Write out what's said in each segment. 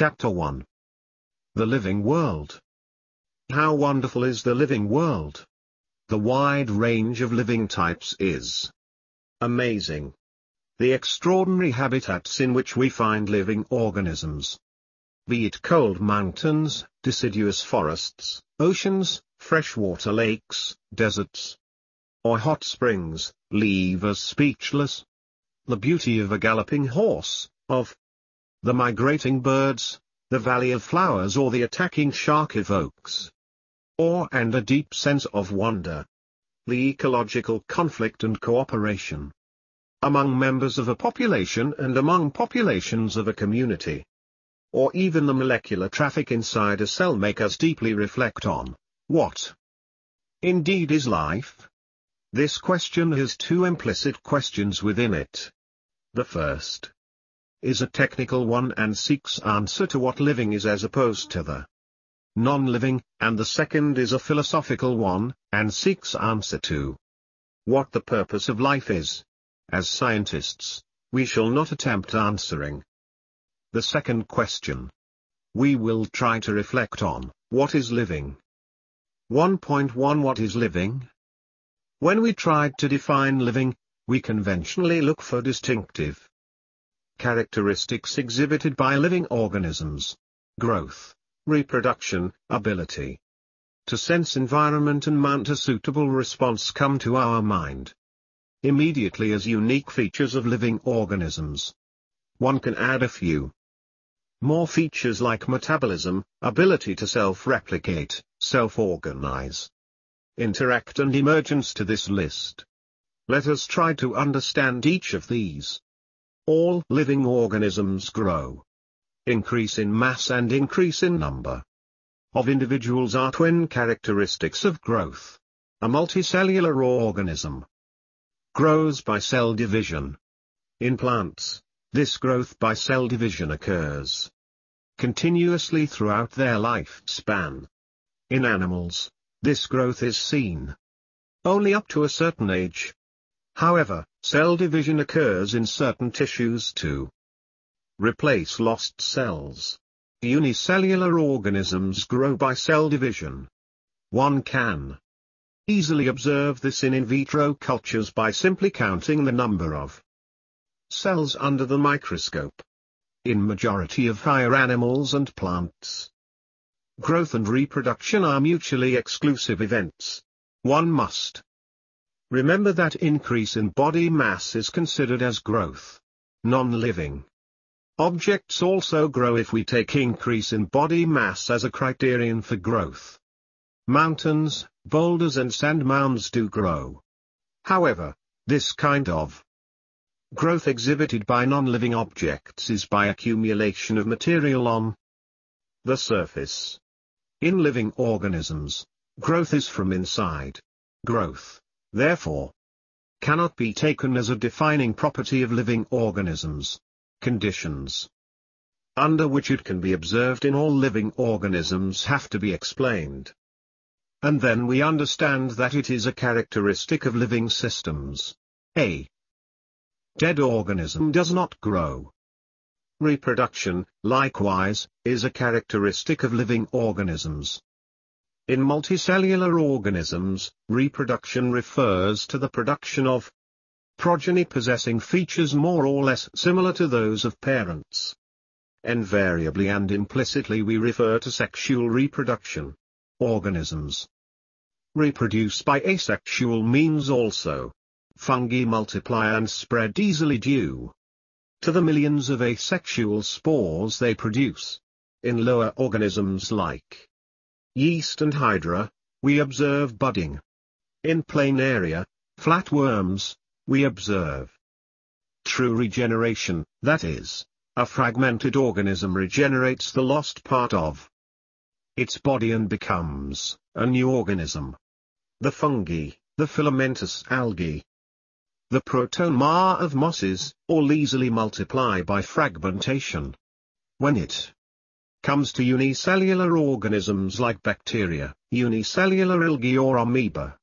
Chapter 1 The Living World How wonderful is the living world! The wide range of living types is amazing. The extraordinary habitats in which we find living organisms. Be it cold mountains, deciduous forests, oceans, freshwater lakes, deserts, or hot springs, leave us speechless. The beauty of a galloping horse, of the migrating birds, the valley of flowers or the attacking shark evokes awe and a deep sense of wonder. The ecological conflict and cooperation among members of a population and among populations of a community. Or even the molecular traffic inside a cell make us deeply reflect on, what indeed is life? This question has two implicit questions within it. The first is a technical one and seeks answer to what living is as opposed to the non-living, and the second is a philosophical one, and seeks answer to what the purpose of life is. As scientists, we shall not attempt answering the second question. We will try to reflect on, what is living? 1.1 What is living? When we tried to define living, we conventionally look for distinctive characteristics exhibited by living organisms. Growth, reproduction, ability to sense environment and mount a suitable response come to our mind immediately as unique features of living organisms. One can add a few more features like metabolism, ability to self-replicate, self-organize, interact and emergence to this list. Let us try to understand each of these. All living organisms grow increase in mass and increase in number of individuals are twin characteristics of growth. A multicellular organism grows by cell division. In plants, this growth by cell division occurs continuously throughout their lifespan. In animals, this growth is seen only up to a certain age. However, cell division occurs in certain tissues too. Replace lost cells. Unicellular organisms grow by cell division. One can easily observe this in in vitro cultures by simply counting the number of cells under the microscope. In majority of higher animals and plants, growth and reproduction are mutually exclusive events. One must remember that increase in body mass is considered as growth. Non-living Objects also grow if we take increase in body mass as a criterion for growth. Mountains, boulders and sand mounds do grow. However, this kind of growth exhibited by non-living objects is by accumulation of material on the surface. In living organisms, growth is from inside. Growth, therefore, cannot be taken as a defining property of living organisms conditions under which it can be observed in all living organisms have to be explained. And then we understand that it is a characteristic of living systems. A dead organism does not grow. Reproduction, likewise, is a characteristic of living organisms. In multicellular organisms, reproduction refers to the production of progeny possessing features more or less similar to those of parents. Invariably and implicitly we refer to sexual reproduction. Organisms reproduce by asexual means also. Fungi multiply and spread easily due to the millions of asexual spores they produce. In lower organisms like yeast and hydra, we observe budding. In planaria, flatworms, we observe true regeneration, that is, a fragmented organism regenerates the lost part of its body and becomes a new organism. The fungi, the filamentous algae, the protonema of mosses, all easily multiply by fragmentation. When it comes to unicellular organisms like bacteria, unicellular algae or amoeba,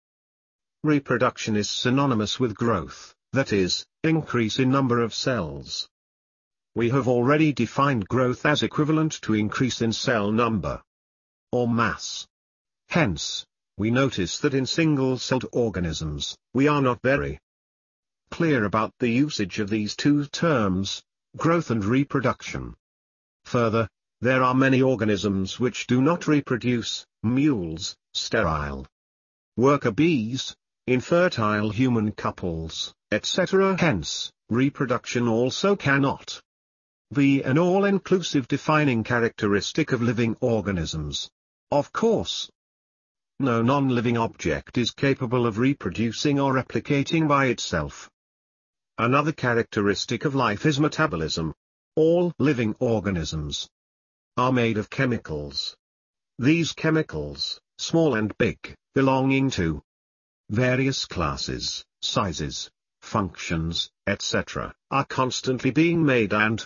Reproduction is synonymous with growth, that is, increase in number of cells. We have already defined growth as equivalent to increase in cell number or mass. Hence, we notice that in single-celled organisms, we are not very clear about the usage of these two terms, growth and reproduction. Further, there are many organisms which do not reproduce, mules, sterile worker bees, infertile human couples, etc. Hence, reproduction also cannot be an all-inclusive defining characteristic of living organisms. Of course, no non-living object is capable of reproducing or replicating by itself. Another characteristic of life is metabolism. All living organisms are made of chemicals. These chemicals, small and big, belonging to various classes, sizes, functions, etc., are constantly being made and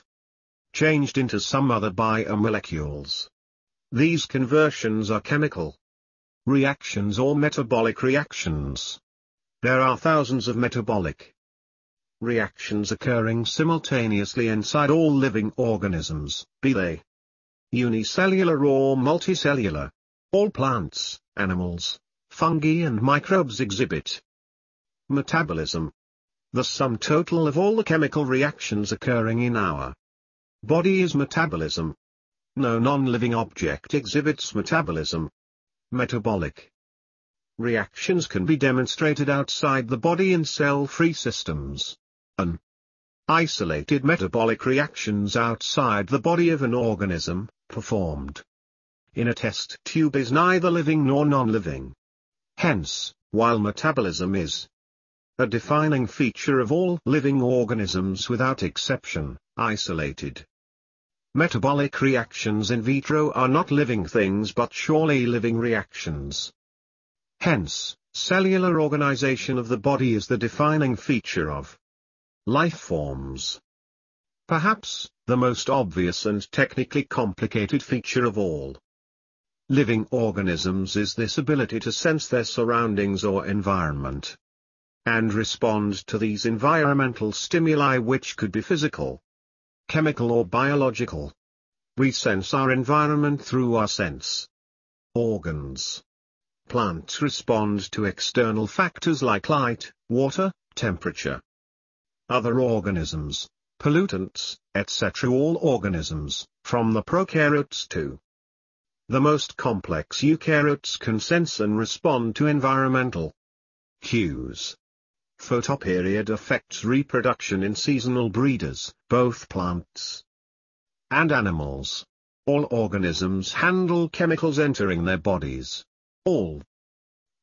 changed into some other biomolecules. These conversions are chemical reactions or metabolic reactions. There are thousands of metabolic reactions occurring simultaneously inside all living organisms, be they unicellular or multicellular. All plants, animals, fungi and microbes exhibit metabolism. The sum total of all the chemical reactions occurring in our body is metabolism. No non-living object exhibits metabolism metabolic reactions can be demonstrated outside the body in cell-free systems. An isolated metabolic reactions outside the body of an organism, performed in a test tube is neither living nor non-living. Hence, while metabolism is a defining feature of all living organisms without exception, isolated Metabolic reactions in vitro are not living things but surely living reactions. Hence, cellular organization of the body is the defining feature of life forms. Perhaps, the most obvious and technically complicated feature of all living organisms is this ability to sense their surroundings or environment and respond to these environmental stimuli which could be physical, chemical or biological. We sense our environment through our sense organs. Plants respond to external factors like light, water, temperature. Other organisms, pollutants, etc. All organisms, from the prokaryotes to the most complex eukaryotes can sense and respond to environmental cues. Photoperiod affects reproduction in seasonal breeders, both plants and animals. All organisms handle chemicals entering their bodies. All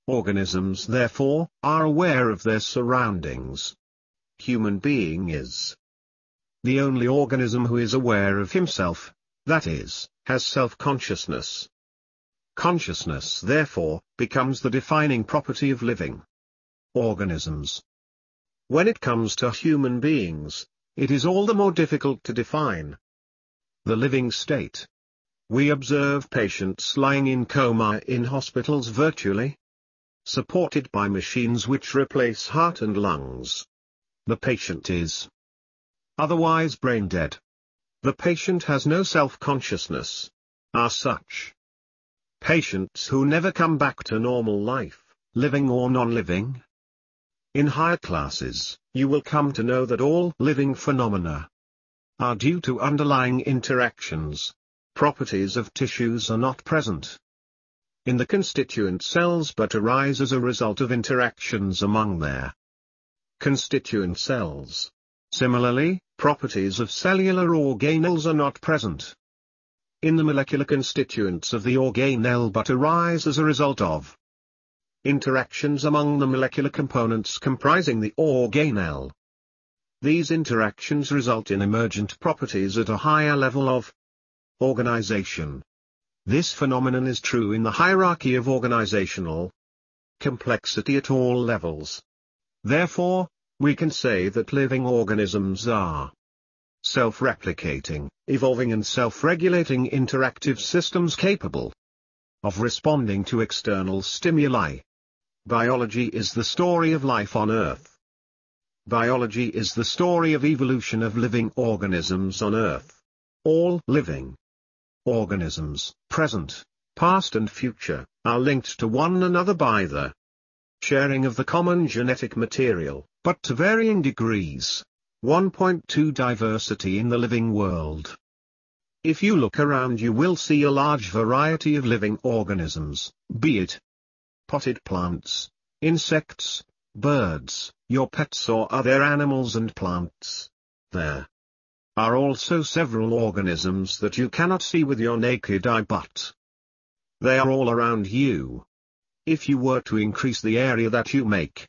organisms therefore, are aware of their surroundings. Human being is the only organism who is aware of himself, that is, has self-consciousness. Consciousness therefore, becomes the defining property of living organisms. When it comes to human beings, it is all the more difficult to define the living state. We observe patients lying in coma in hospitals virtually supported by machines which replace heart and lungs. The patient is otherwise brain dead. The patient has no self-consciousness. Are such patients who never come back to normal life, living or non-living? In higher classes, you will come to know that all living phenomena are due to underlying interactions. Properties of tissues are not present in the constituent cells but arise as a result of interactions among their constituent cells. Similarly, properties of cellular organelles are not present in the molecular constituents of the organelle but arise as a result of interactions among the molecular components comprising the organelle. These interactions result in emergent properties at a higher level of organization. This phenomenon is true in the hierarchy of organizational complexity at all levels. Therefore, we can say that living organisms are self-replicating, evolving and self-regulating interactive systems capable of responding to external stimuli. Biology is the story of life on Earth. Biology is the story of evolution of living organisms on Earth. All living organisms, present, past and future, are linked to one another by the sharing of the common genetic material, but to varying degrees. 1.2 Diversity in the living world. If you look around you will see a large variety of living organisms, be it potted plants, insects, birds, your pets or other animals and plants. There are also several organisms that you cannot see with your naked eye but they are all around you. If you were to increase the area that you make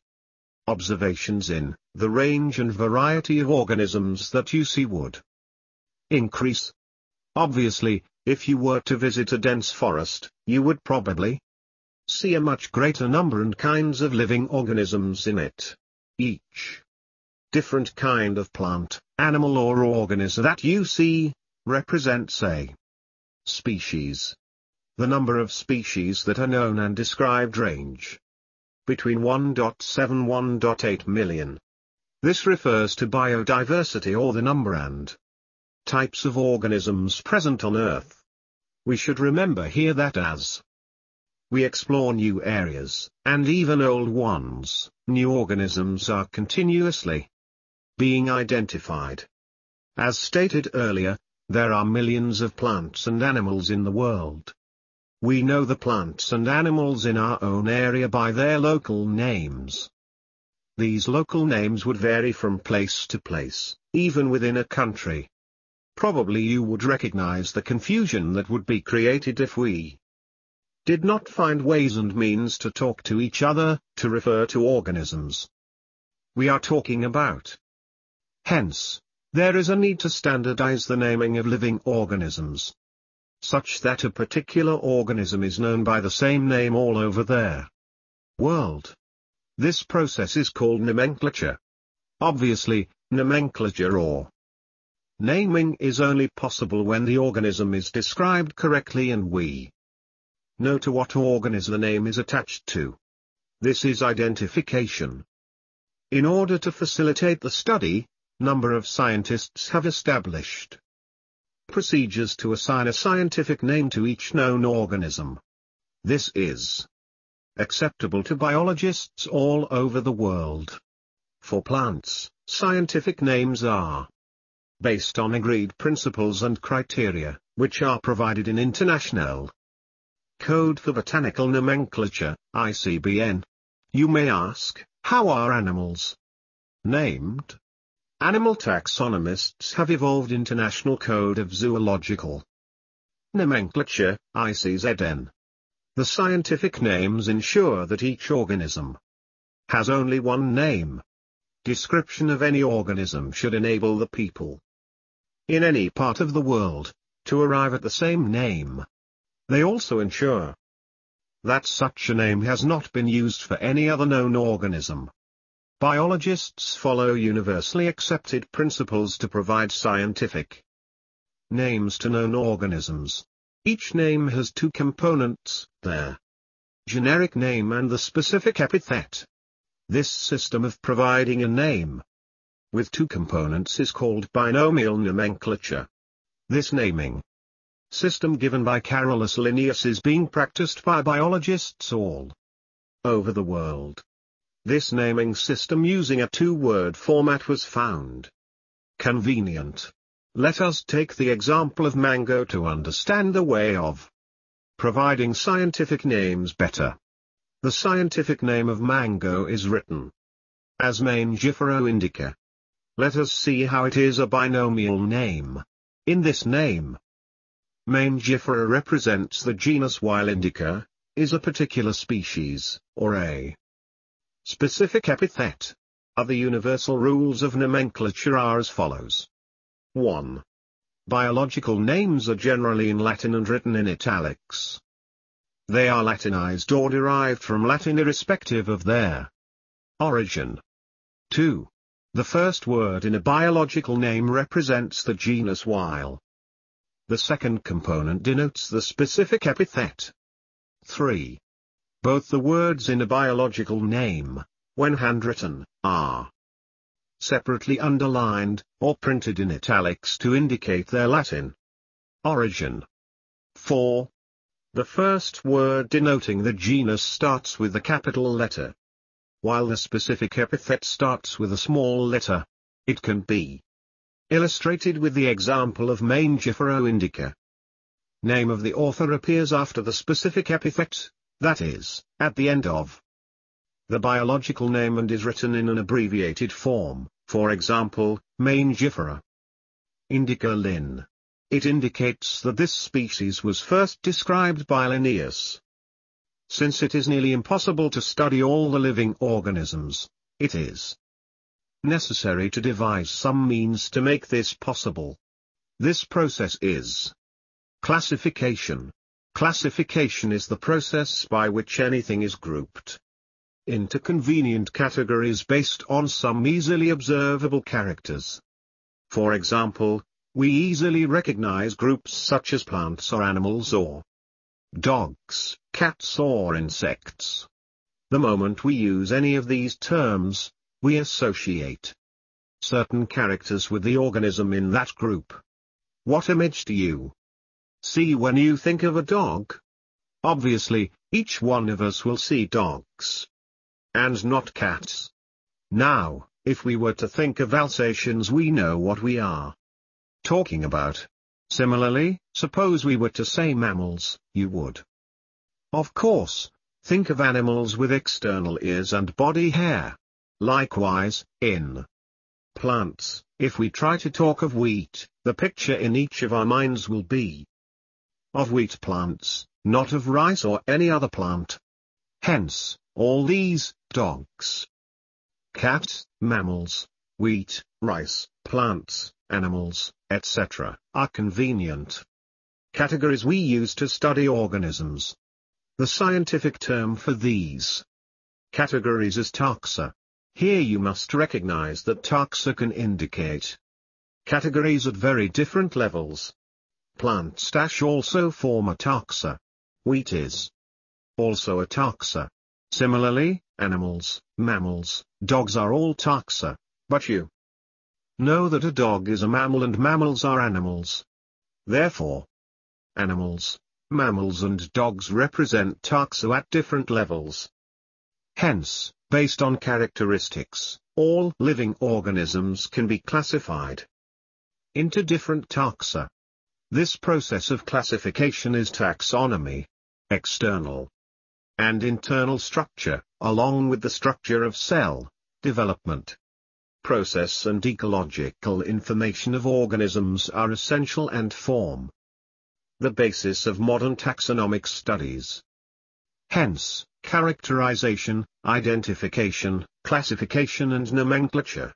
observations in, the range and variety of organisms that you see would increase. Obviously, if you were to visit a dense forest, you would probably see a much greater number and kinds of living organisms in it. Each different kind of plant, animal or organism that you see, represents a species. The number of species that are known and described range between 1.7 1.8 million. This refers to biodiversity or the number and types of organisms present on Earth. We should remember here that as we explore new areas, and even old ones, new organisms are continuously being identified. As stated earlier, there are millions of plants and animals in the world. We know the plants and animals in our own area by their local names. These local names would vary from place to place, even within a country. Probably you would recognize the confusion that would be created if we did not find ways and means to talk to each other, to refer to organisms. We are talking about. Hence, there is a need to standardize the naming of living organisms such that a particular organism is known by the same name all over their world. This process is called nomenclature. Obviously, nomenclature or naming is only possible when the organism is described correctly and we know to what organism the name is attached to. This is identification. In order to facilitate the study, number of scientists have established procedures to assign a scientific name to each known organism. This is acceptable to biologists all over the world. For plants, scientific names are based on agreed principles and criteria, which are provided in International Code for Botanical Nomenclature, ICBN. You may ask, how are animals named? Animal taxonomists have evolved International Code of Zoological Nomenclature, ICZN. The scientific names ensure that each organism has only one name. Description of any organism should enable the people in any part of the world to arrive at the same name. They also ensure that such a name has not been used for any other known organism. Biologists follow universally accepted principles to provide scientific names to known organisms. Each name has two components, their generic name and the specific epithet. This system of providing a name with two components is called binomial nomenclature. This naming system given by Carolus Linnaeus is being practiced by biologists all over the world. This naming system using a two-word format was found convenient. Let us take the example of mango to understand the way of providing scientific names better. The scientific name of mango is written as Mangifera indica. Let us see how it is a binomial name. In this name, Mangifera represents the genus while indica is a particular species, or a Specific epithet. Other universal rules of nomenclature are as follows. 1. Biological names are generally in Latin and written in italics. They are Latinized or derived from Latin irrespective of their origin. 2. The first word in a biological name represents the genus while the second component denotes the specific epithet. 3. Both the words in a biological name, when handwritten, are separately underlined, or printed in italics to indicate their Latin origin. 4. The first word denoting the genus starts with the capital letter. While the specific epithet starts with a small letter. It can be illustrated with the example of Mangifera indica. Name of the author appears after the specific epithet, that is, at the end of the biological name and is written in an abbreviated form, for example, Mangifera indica Linn. It indicates that this species was first described by Linnaeus. Since it is nearly impossible to study all the living organisms, it is necessary to devise some means to make this possible. This process is classification. Classification is the process by which anything is grouped into convenient categories based on some easily observable characters. For example, we easily recognize groups such as plants or animals or dogs, cats or insects. The moment we use any of these terms, we associate certain characters with the organism in that group. What image do you see when you think of a dog? Obviously, each one of us will see dogs. And not cats. Now, if we were to think of Alsatians we know what we are talking about. Similarly, suppose we were to say mammals, you would. Of course, think of animals with external ears and body hair. Likewise, in plants, if we try to talk of wheat, the picture in each of our minds will be of wheat plants, not of rice or any other plant. Hence, all these, dogs, cats, mammals, wheat, rice, plants, animals, etc., are convenient categories we use to study organisms. The scientific term for these categories is taxa. Here you must recognize that taxa can indicate categories at very different levels. Plant stash also form a taxa. Wheat is also a taxa. Similarly, animals, mammals, dogs are all taxa, but you Know that a dog is a mammal and mammals are animals. Therefore, animals, mammals and dogs represent taxa at different levels. Hence, based on characteristics, all living organisms can be classified into different taxa. This process of classification is taxonomy, external and internal structure, along with the structure of cell development process and ecological information of organisms are essential and form the basis of modern taxonomic studies. Hence, characterization, identification, classification and nomenclature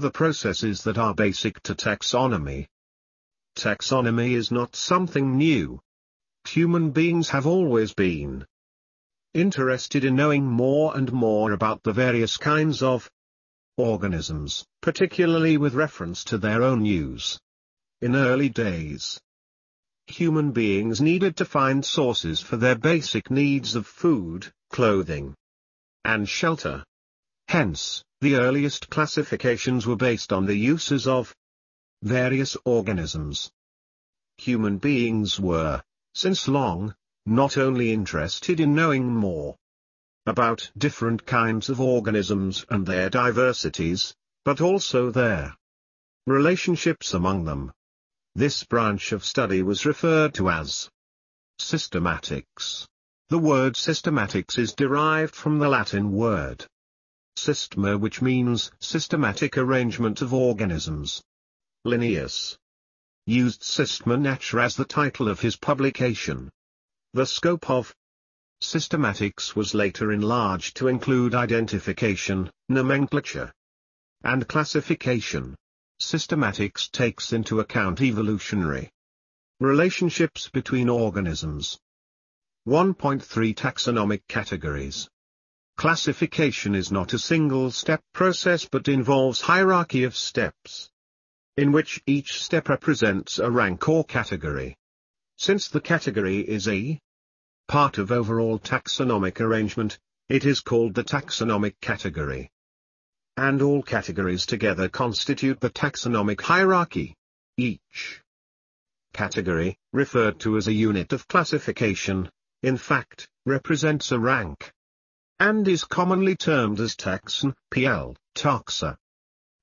the processes that are basic to taxonomy. Taxonomy is not something new. Human beings have always been interested in knowing more and more about the various kinds of organisms, particularly with reference to their own use. In early days, human beings needed to find sources for their basic needs of food, clothing, and shelter. Hence, the earliest classifications were based on the uses of various organisms. Human beings were, since long, not only interested in knowing more, about different kinds of organisms and their diversities, but also their relationships among them. This branch of study was referred to as systematics. The word systematics is derived from the Latin word systema which means systematic arrangement of organisms. Linnaeus used Systema Naturae as the title of his publication. The scope of Systematics was later enlarged to include identification, nomenclature, and classification. Systematics takes into account evolutionary relationships between organisms. 1.3 Taxonomic categories. Classification is not a single-step process but involves hierarchy of steps, in which each step represents a rank or category. Since the category is a part of overall taxonomic arrangement, it is called the taxonomic category. and all categories together constitute the taxonomic hierarchy. Each category, referred to as a unit of classification, in fact, represents a rank, and is commonly termed as taxon, pl, taxa.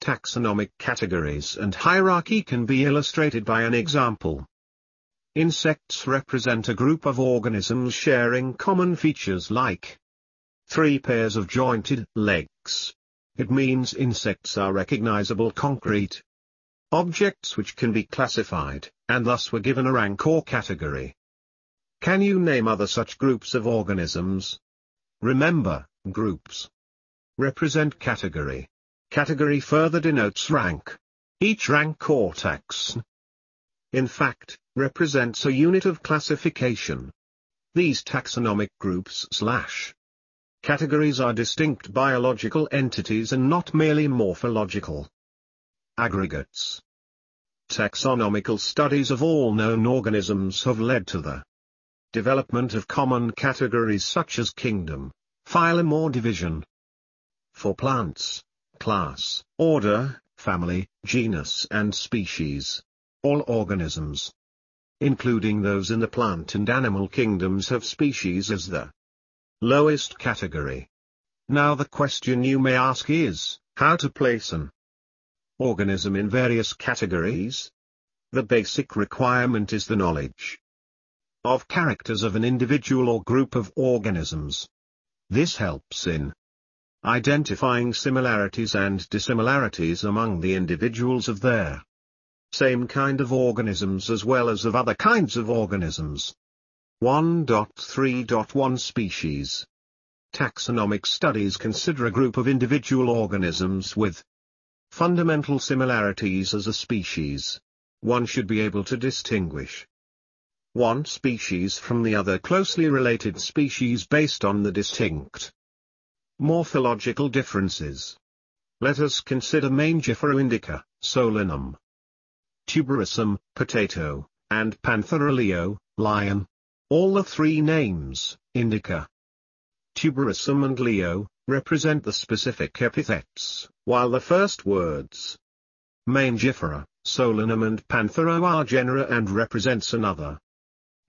Taxonomic categories and hierarchy can be illustrated by an example. Insects represent a group of organisms sharing common features like three pairs of jointed legs. It means insects are recognizable concrete objects which can be classified, and thus were given a rank or category. Can you name other such groups of organisms? Remember, groups represent category. Category further denotes rank. Each rank or tax, in fact, represents a unit of classification. These taxonomic groups slash categories are distinct biological entities and not merely morphological aggregates. Taxonomical studies of all known organisms have led to the development of common categories such as kingdom, phylum or division. For plants, class, order, family, genus and species. All organisms, including those in the plant and animal kingdoms have species as the lowest category. Now the question you may ask is, how to place an organism in various categories? The basic requirement is the knowledge of characters of an individual or group of organisms. This helps in identifying similarities and dissimilarities among the individuals of their same kind of organisms as well as of other kinds of organisms. 1.3.1 Species Taxonomic studies consider a group of individual organisms with fundamental similarities as a species. One should be able to distinguish one species from the other closely related species based on the distinct morphological differences. Let us consider Mangifera indica, Solanum, Tuberosum, potato, and Panthera leo, lion. All the three names, indica, tuberosum and leo, represent the specific epithets, while the first words, Mangifera, Solanum and Panthera are genera and represents another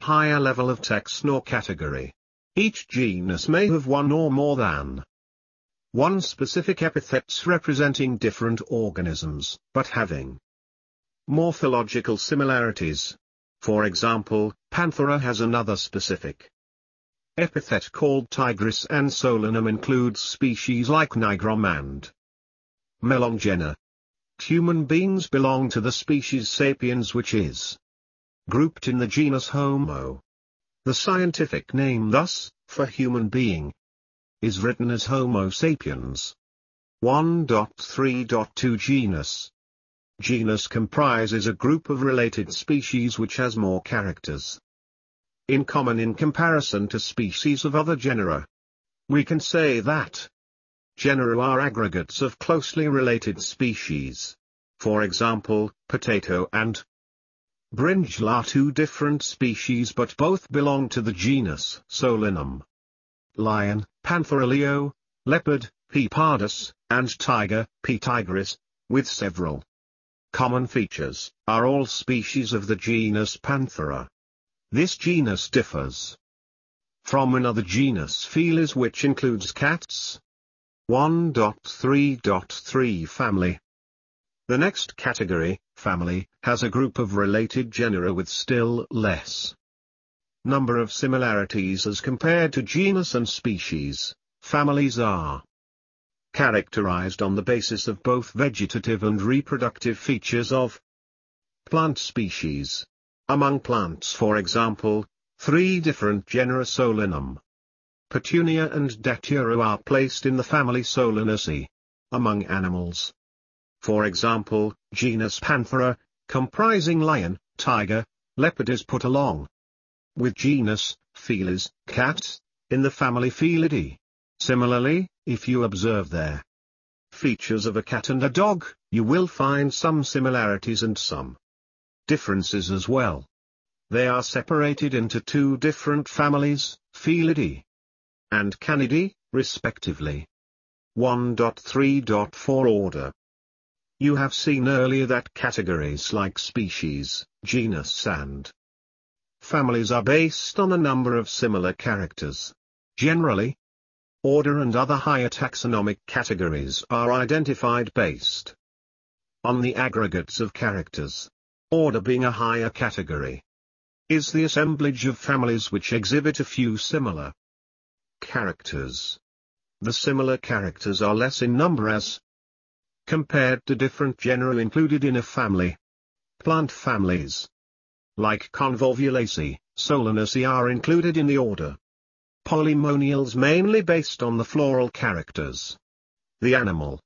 higher level of taxon or category. Each genus may have one or more than one specific epithets representing different organisms, but having morphological similarities. For example, Panthera has another specific epithet called tigris and Solanum includes species like Nigrum and Melongena. Human beings belong to the species sapiens which is grouped in the genus Homo. The scientific name thus, for human being, is written as Homo sapiens. 1.3.2 Genus Genus comprises a group of related species which has more characters in common in comparison to species of other genera. We can say that genera are aggregates of closely related species. For example, potato and Brinjal are two different species but both belong to the genus Solanum. Lion, Panthera leo, leopard, P. pardus, and tiger, P. tigris, with several common features, are all species of the genus Panthera. This genus differs from another genus Felis which includes cats. 1.3.3 Family The next category, family, has a group of related genera with still less number of similarities as compared to genus and species. Families are characterized on the basis of both vegetative and reproductive features of plant species. Among plants for example, three different genera Solanum, Petunia and Datura are placed in the family Solanaceae. Among animals, for example, genus Panthera, comprising lion, tiger, leopard is put along with genus, Felis, cat, in the family Felidae. Similarly, if you observe their features of a cat and a dog, you will find some similarities and some differences as well. They are separated into two different families, Felidae and Canidae, respectively. 1.3.4 Order You have seen earlier that categories like species, genus and families are based on a number of similar characters. Generally, order and other higher taxonomic categories are identified based on the aggregates of characters. Order being a higher category is the assemblage of families which exhibit a few similar characters. The similar characters are less in number as compared to different genera included in a family. Plant families like Convolvulaceae, Solanaceae are included in the order. Polymoniales mainly based on the floral characters. The animal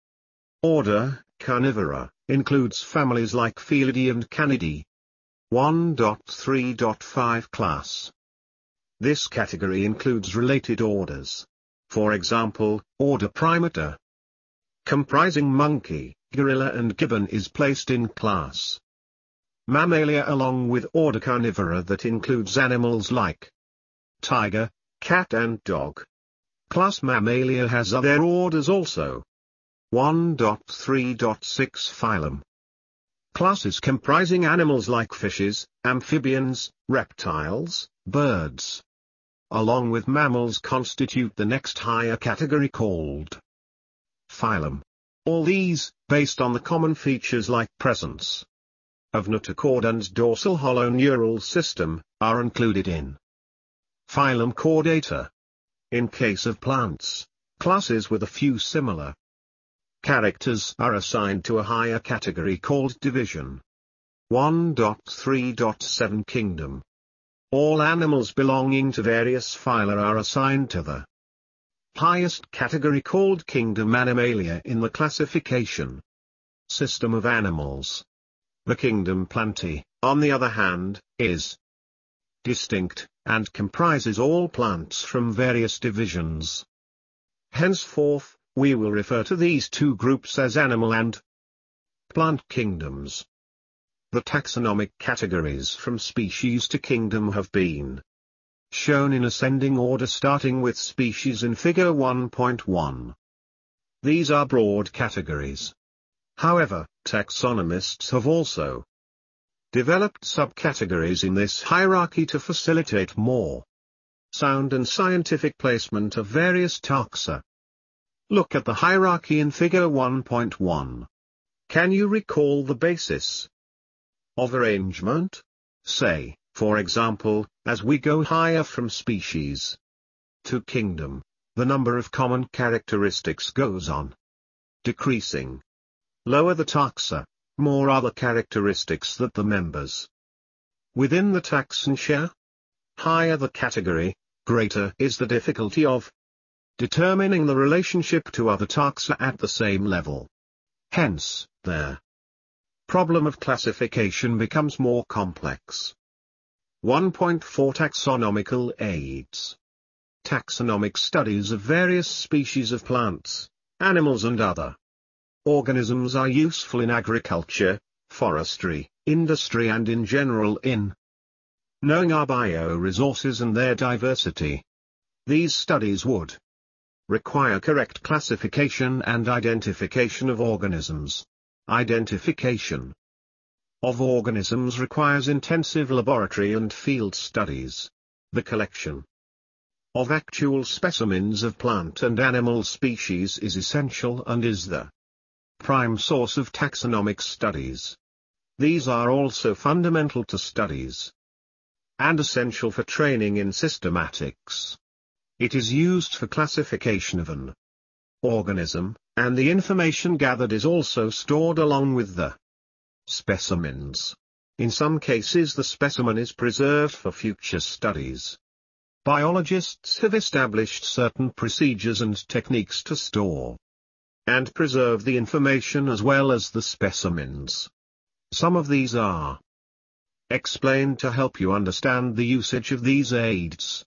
order, Carnivora, includes families like Felidae and Canidae. 1.3.5 Class This category includes related orders. For example, Order Primata, comprising monkey, gorilla and gibbon is placed in class Mammalia along with Order Carnivora that includes animals like tiger, cat and dog. Class Mammalia has other orders also. 1.3.6 Phylum Classes comprising animals like fishes, amphibians, reptiles, birds, along with mammals constitute the next higher category called phylum. All these, based on the common features like presence of notochord and dorsal hollow neural system, are included in phylum Chordata. In case of plants, classes with a few similar characters are assigned to a higher category called division. 1.3.7 Kingdom all animals belonging to various phyla are assigned to the highest category called kingdom Animalia in the classification system of animals. The kingdom Plantae, on the other hand, is distinct, and comprises all plants from various divisions. Henceforth, we will refer to these two groups as animal and plant kingdoms. The taxonomic categories from species to kingdom have been shown in ascending order starting with species in figure 1.1. These are broad categories. However, taxonomists have also developed subcategories in this hierarchy to facilitate more sound and scientific placement of various taxa. Look at the hierarchy in figure 1.1. Can you recall the basis of arrangement? Say, for example, as we go higher from species to kingdom, the number of common characteristics goes on decreasing. Lower the taxa, more are the characteristics that the members within the taxon share. Higher the category, greater is the difficulty of determining the relationship to other taxa at the same level. Hence, there problem of classification becomes more complex. 1.4 Taxonomical aids Taxonomic studies of various species of plants, animals and other organisms are useful in agriculture, forestry, industry and in general in knowing our bioresources and their diversity. These studies would require correct classification and identification of organisms. Identification of organisms requires intensive laboratory and field studies. The collection of actual specimens of plant and animal species is essential and is the prime source of taxonomic studies. These are also fundamental to studies and essential for training in systematics. It is used for classification of an organism, and the information gathered is also stored along with the specimens. In some cases the specimen is preserved for future studies. Biologists have established certain procedures and techniques to store and preserve the information as well as the specimens. Some of these are explained to help you understand the usage of these aids.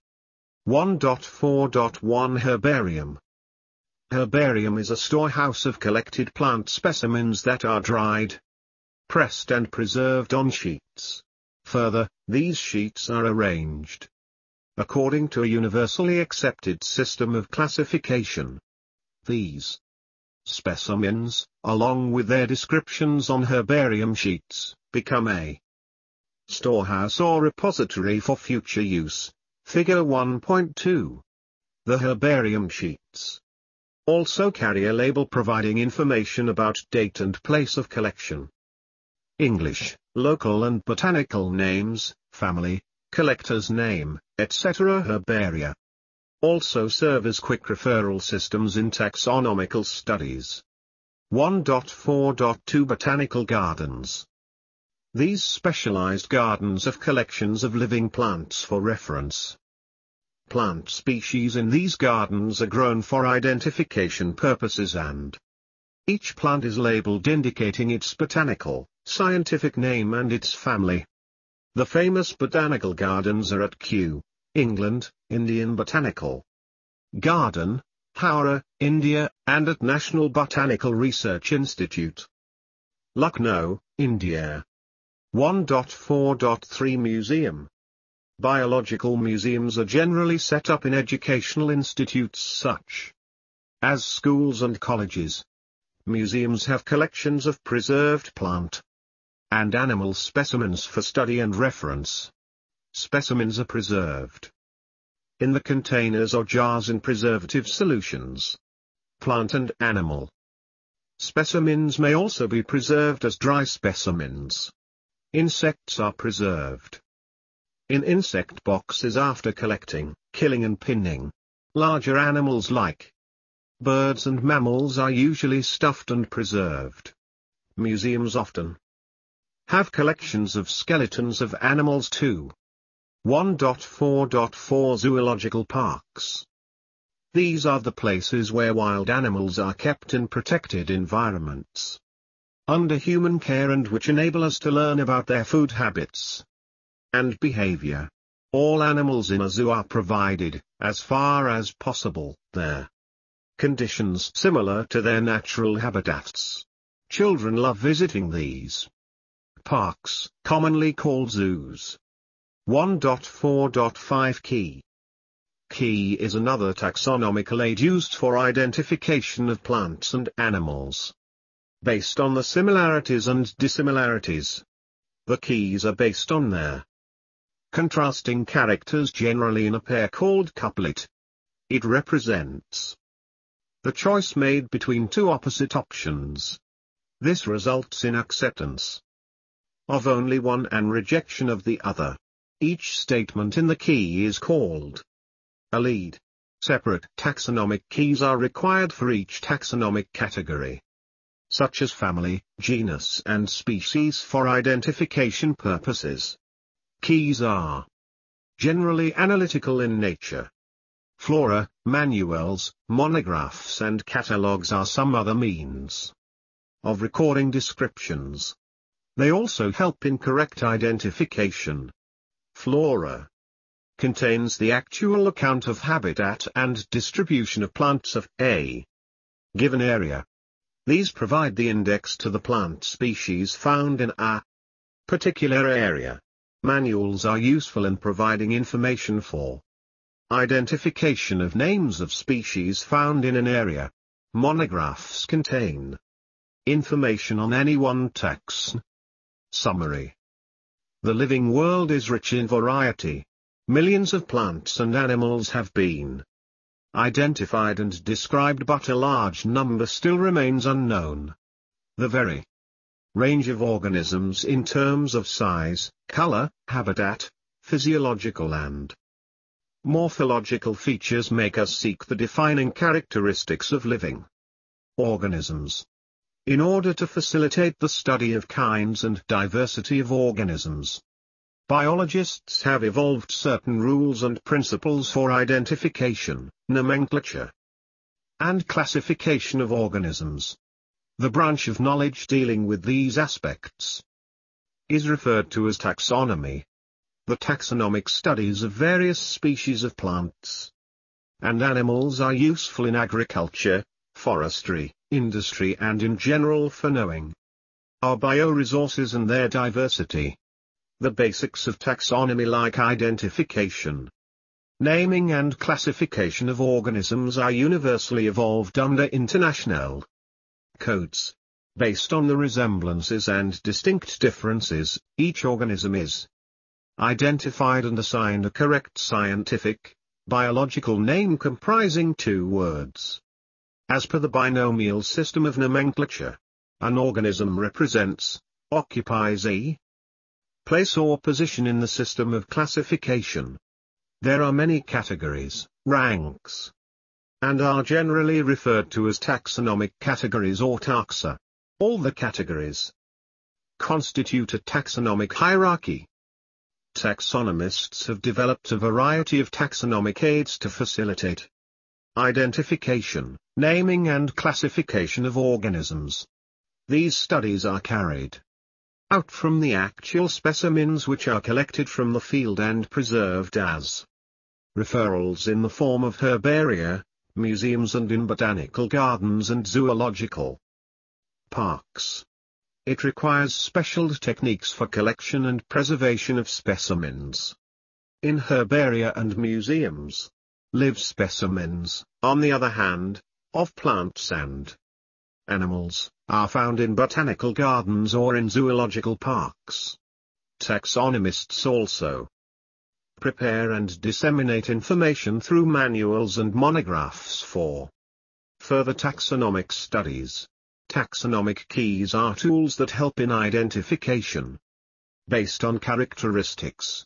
1.4.1 Herbarium Herbarium is a storehouse of collected plant specimens that are dried, pressed and preserved on sheets. Further, these sheets are arranged according to a universally accepted system of classification. These specimens, along with their descriptions on herbarium sheets, become a storehouse or repository for future use. Figure 1.2. The herbarium sheets also carry a label providing information about date and place of collection. English, local and botanical names, family, collector's name, etc. Herbaria also serve as quick referral systems in taxonomical studies. 1.4.2 Botanical Gardens These specialized gardens have collections of living plants for reference. Plant species in these gardens are grown for identification purposes and each plant is labeled indicating its botanical, scientific name and its family. The famous botanical gardens are at Kew, England, Indian Botanical Garden, Howrah, India, and at National Botanical Research Institute. Lucknow, India. 1.4.3 Museum Biological museums are generally set up in educational institutes such as schools and colleges. Museums have collections of preserved plant and animal specimens for study and reference. Specimens are preserved in the containers or jars in preservative solutions. Plant and animal specimens may also be preserved as dry specimens. Insects are preserved in insect boxes after collecting, killing and pinning. Larger animals like birds and mammals are usually stuffed and preserved. Museums often have collections of skeletons of animals too. 1.4.4 Zoological Parks These are the places where wild animals are kept in protected environments under human care and which enable us to learn about their food habits and behavior. All animals in a zoo are provided, as far as possible, there. Conditions similar to their natural habitats. Children love visiting these parks, commonly called zoos. 1.4.5 Key Key is another taxonomical aid used for identification of plants and animals. Based on the similarities and dissimilarities. The keys are based on their contrasting characters generally in a pair called couplet. It represents the choice made between two opposite options. This results in acceptance of only one and rejection of the other. Each statement in the key is called a lead. Separate taxonomic keys are required for each taxonomic category, such as family, genus and species for identification purposes. Keys are generally analytical in nature. Flora, manuals, monographs and catalogues are some other means of recording descriptions. They also help in correct identification. Flora contains the actual account of habitat and distribution of plants of a given area. These provide the index to the plant species found in a particular area. Manuals are useful in providing information for identification of names of species found in an area. Monographs contain information on any one taxon. Summary The living world is rich in variety. Millions of plants and animals have been identified and described but a large number still remains unknown. The very range of organisms in terms of size, color, habitat, physiological and morphological features make us seek the defining characteristics of living organisms. In order to facilitate the study of kinds and diversity of organisms, biologists have evolved certain rules and principles for identification, nomenclature, and classification of organisms. The branch of knowledge dealing with these aspects is referred to as taxonomy. The taxonomic studies of various species of plants and animals are useful in agriculture, forestry, industry and in general for knowing our bioresources and their diversity. The basics of taxonomy like identification, naming and classification of organisms are universally evolved under international codes. Based on the resemblances and distinct differences, each organism is identified and assigned a correct scientific, biological name comprising two words. As per the binomial system of nomenclature, an organism represents, occupies a place or position in the system of classification. There are many categories, ranks, and are generally referred to as taxonomic categories or taxa. All the categories constitute a taxonomic hierarchy. Taxonomists have developed a variety of taxonomic aids to facilitate identification, naming and classification of organisms. These studies are carried out from the actual specimens which are collected from the field and preserved as referrals in the form of herbaria, museums and in botanical gardens and zoological parks. It requires special techniques for collection and preservation of specimens. In herbaria and museums, live specimens, on the other hand, of plants and animals, are found in botanical gardens or in zoological parks. Taxonomists also prepare and disseminate information through manuals and monographs for further taxonomic studies. Taxonomic keys are tools that help in identification based on characteristics